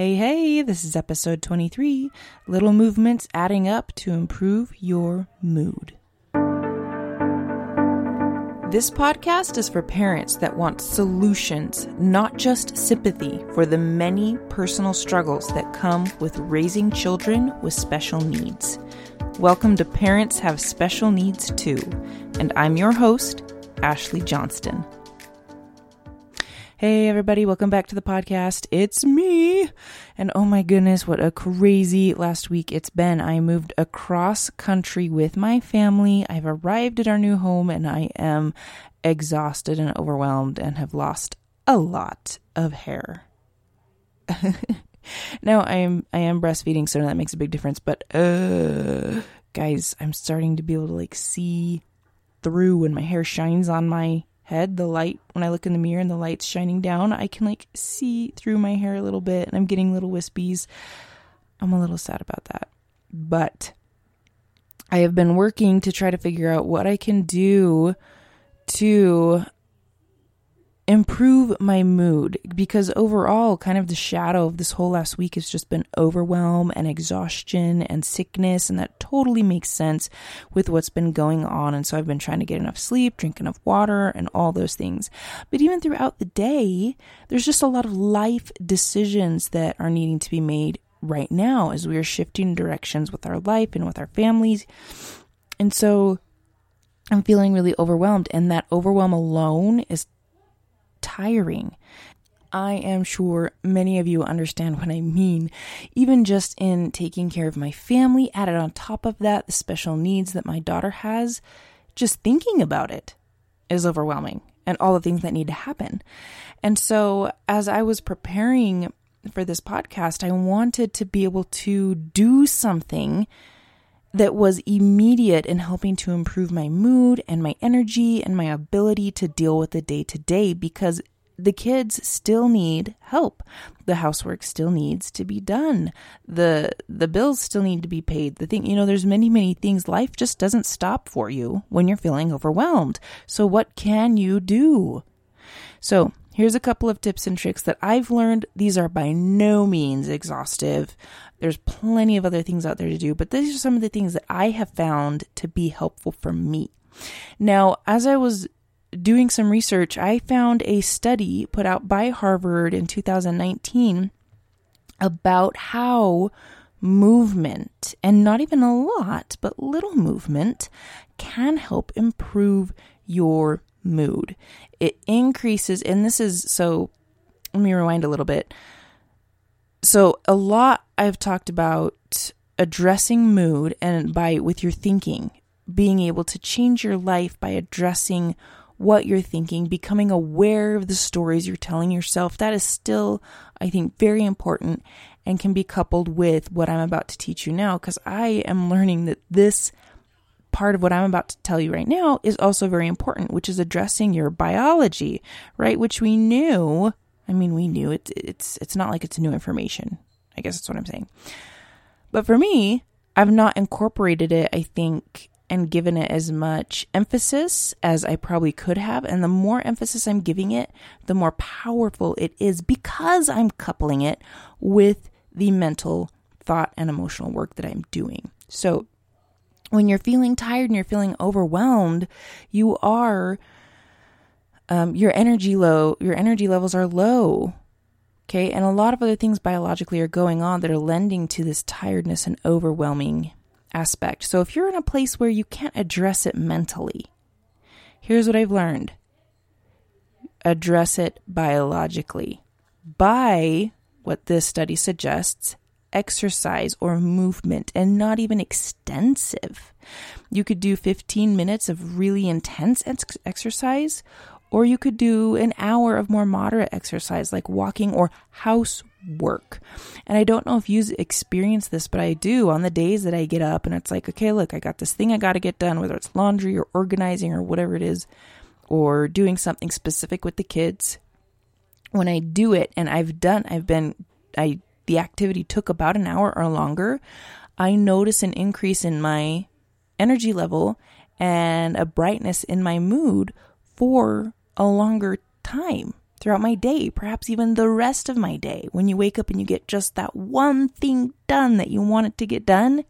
Hey, hey, this is episode 23 Little Movements Adding Up to Improve Your Mood. This podcast is for parents that want solutions, not just sympathy, for the many personal struggles that come with raising children with special needs. Welcome to Parents Have Special Needs Too, and I'm your host, Ashley Johnston. Hey, everybody, welcome back to the podcast. It's me. And oh my goodness, what a crazy last week it's been. I moved across country with my family. I've arrived at our new home and I am exhausted and overwhelmed and have lost a lot of hair. now I am I am breastfeeding, so that makes a big difference. But uh, guys, I'm starting to be able to like see through when my hair shines on my head, the light, when I look in the mirror and the light's shining down, I can like see through my hair a little bit and I'm getting little wispies. I'm a little sad about that. But I have been working to try to figure out what I can do to improve my mood because overall kind of the shadow of this whole last week has just been overwhelm and exhaustion and sickness and that totally makes sense with what's been going on and so I've been trying to get enough sleep, drink enough water and all those things. But even throughout the day, there's just a lot of life decisions that are needing to be made right now as we are shifting directions with our life and with our families. And so I'm feeling really overwhelmed and that overwhelm alone is tiring. I am sure many of you understand what I mean. Even just in taking care of my family, added on top of that, the special needs that my daughter has, just thinking about it is overwhelming and all the things that need to happen. And so, as I was preparing for this podcast, I wanted to be able to do something that was immediate in helping to improve my mood and my energy and my ability to deal with the day to day because the kids still need help. The housework still needs to be done. The the bills still need to be paid. The thing, you know, there's many many things life just doesn't stop for you when you're feeling overwhelmed. So what can you do? So, here's a couple of tips and tricks that I've learned. These are by no means exhaustive. There's plenty of other things out there to do, but these are some of the things that I have found to be helpful for me. Now, as I was doing some research, I found a study put out by Harvard in 2019 about how movement, and not even a lot, but little movement, can help improve your mood. It increases, and this is so, let me rewind a little bit. So, a lot I've talked about addressing mood and by with your thinking, being able to change your life by addressing what you're thinking, becoming aware of the stories you're telling yourself. That is still, I think, very important and can be coupled with what I'm about to teach you now because I am learning that this part of what I'm about to tell you right now is also very important, which is addressing your biology, right? Which we knew. I mean, we knew it. It's it's not like it's new information. I guess that's what I'm saying. But for me, I've not incorporated it, I think, and given it as much emphasis as I probably could have. And the more emphasis I'm giving it, the more powerful it is because I'm coupling it with the mental thought and emotional work that I'm doing. So when you're feeling tired and you're feeling overwhelmed, you are, um, your energy low, your energy levels are low. Okay. And a lot of other things biologically are going on that are lending to this tiredness and overwhelming aspect. So if you're in a place where you can't address it mentally, here's what I've learned address it biologically by what this study suggests exercise or movement and not even extensive. You could do 15 minutes of really intense ex- exercise or you could do an hour of more moderate exercise like walking or housework. And I don't know if you experience this, but I do on the days that I get up and it's like, okay, look, I got this thing I got to get done, whether it's laundry or organizing or whatever it is, or doing something specific with the kids. When I do it and I've done, I've been, I, the activity took about an hour or longer, I notice an increase in my energy level and a brightness in my mood for a longer time. throughout my day, perhaps even the rest of my day. When you wake up and you get just that one thing done that you wanted to get done,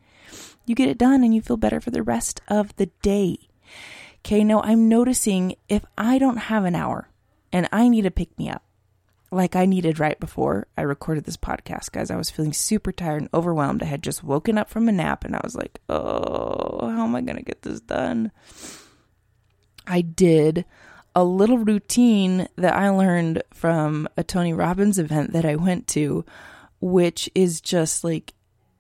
you get it done and you feel better for the rest of the day. Okay, now I'm noticing if I don't have an hour and I need to pick me up, like I needed right before I recorded this podcast, guys. I was feeling super tired and overwhelmed. I had just woken up from a nap and I was like, oh, how am I going to get this done? I did a little routine that I learned from a Tony Robbins event that I went to, which is just like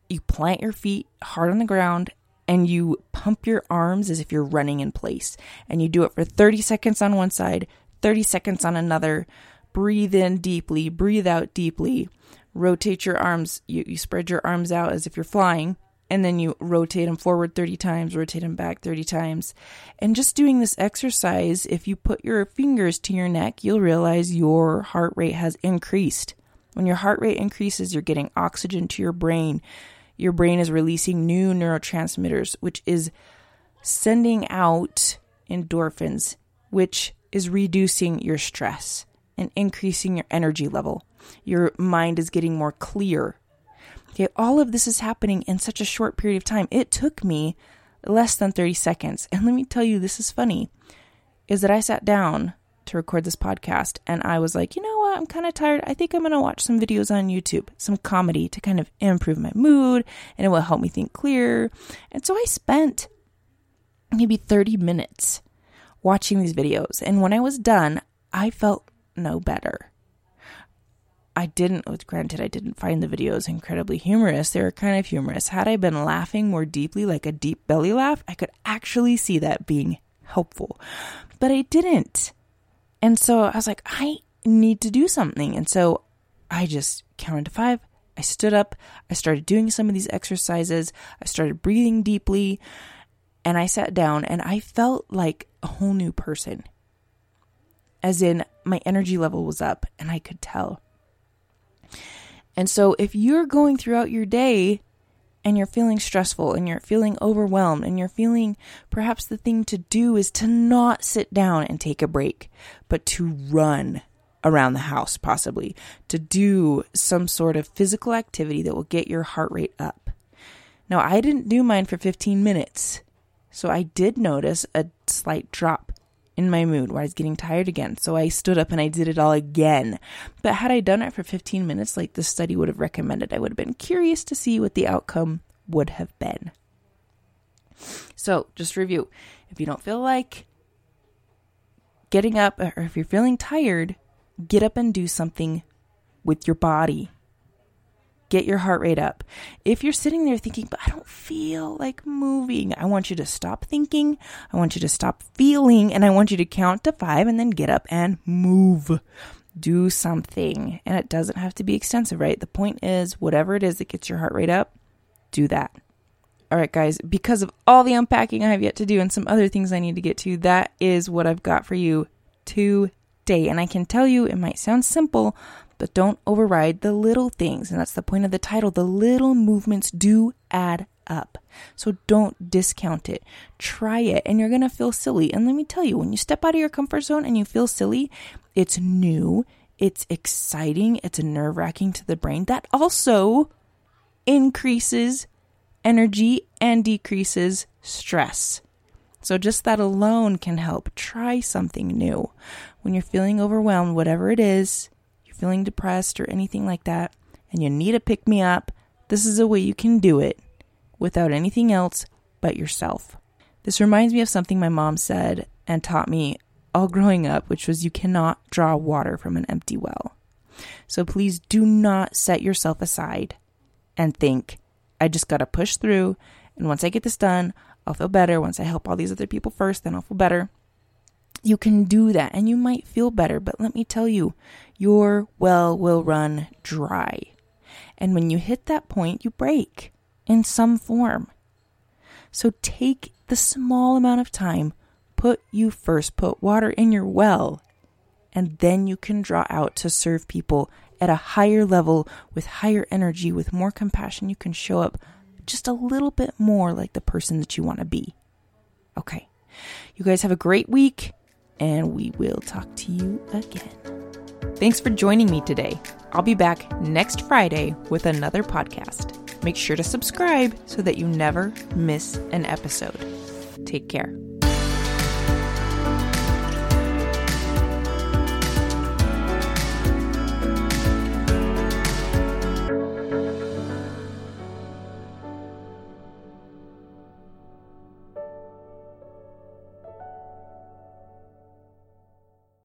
you plant your feet hard on the ground and you pump your arms as if you're running in place. And you do it for 30 seconds on one side, 30 seconds on another. Breathe in deeply, breathe out deeply. Rotate your arms. You, you spread your arms out as if you're flying and then you rotate them forward 30 times, rotate them back 30 times. And just doing this exercise, if you put your fingers to your neck, you'll realize your heart rate has increased. When your heart rate increases, you're getting oxygen to your brain. Your brain is releasing new neurotransmitters, which is sending out endorphins, which is reducing your stress and increasing your energy level. Your mind is getting more clear Okay, all of this is happening in such a short period of time. It took me less than 30 seconds. And let me tell you, this is funny, is that I sat down to record this podcast and I was like, you know what? I'm kind of tired. I think I'm going to watch some videos on YouTube, some comedy to kind of improve my mood and it will help me think clear. And so I spent maybe 30 minutes watching these videos. And when I was done, I felt no better. I didn't, granted, I didn't find the videos incredibly humorous. They were kind of humorous. Had I been laughing more deeply, like a deep belly laugh, I could actually see that being helpful. But I didn't. And so I was like, I need to do something. And so I just counted to five. I stood up. I started doing some of these exercises. I started breathing deeply. And I sat down and I felt like a whole new person. As in, my energy level was up and I could tell. And so if you're going throughout your day and you're feeling stressful and you're feeling overwhelmed and you're feeling perhaps the thing to do is to not sit down and take a break, but to run around the house, possibly to do some sort of physical activity that will get your heart rate up. Now, I didn't do mine for 15 minutes, so I did notice a slight drop in my mood where I was getting tired again. So I stood up and I did it all again. But had I done it for 15 minutes, like the study would have recommended, I would have been curious to see what the outcome would have been. So just review. If you don't feel like getting up, or if you're feeling tired, get up and do something with your body get your heart rate up. If you're sitting there thinking, but I don't feel like moving, I want you to stop thinking. I want you to stop feeling and I want you to count to five and then get up and move. Do something. And it doesn't have to be extensive, right? The point is, whatever it is that gets your heart rate up, do that. All right, guys, because of all the unpacking I have yet to do and some other things I need to get to, that is what I've got for you today. And I can tell you it might sound simple, but don't override the little things. And that's the point of the title. The little movements do add up. So don't discount it. Try it and you're going to feel silly. And let me tell you, when you step out of your comfort zone and you feel silly, it's new, it's exciting, it's nerve wracking to the brain. That also increases energy and decreases stress. So just that alone can help. Try something new. When you're feeling overwhelmed, whatever it is, you're feeling depressed or anything like that, and you need a pick me up, this is a way you can do it without anything else but yourself. This reminds me of something my mom said and taught me all growing up, which was you cannot draw water from an empty well. So please do not set yourself aside and think, I just got to push through. And once I get this done, I'll feel better. Once I help all these other people first, then I'll feel better. You can do that and you might feel better, but let me tell you, your well will run dry. And when you hit that point, you break in some form. So take the small amount of time, put you first, put water in your well, and then you can draw out to serve people at a higher level with higher energy, with more compassion. You can show up just a little bit more like the person that you want to be. Okay. You guys have a great week and we will talk to you again. Thanks for joining me today. I'll be back next Friday with another podcast. Make sure to subscribe so that you never miss an episode. Take care.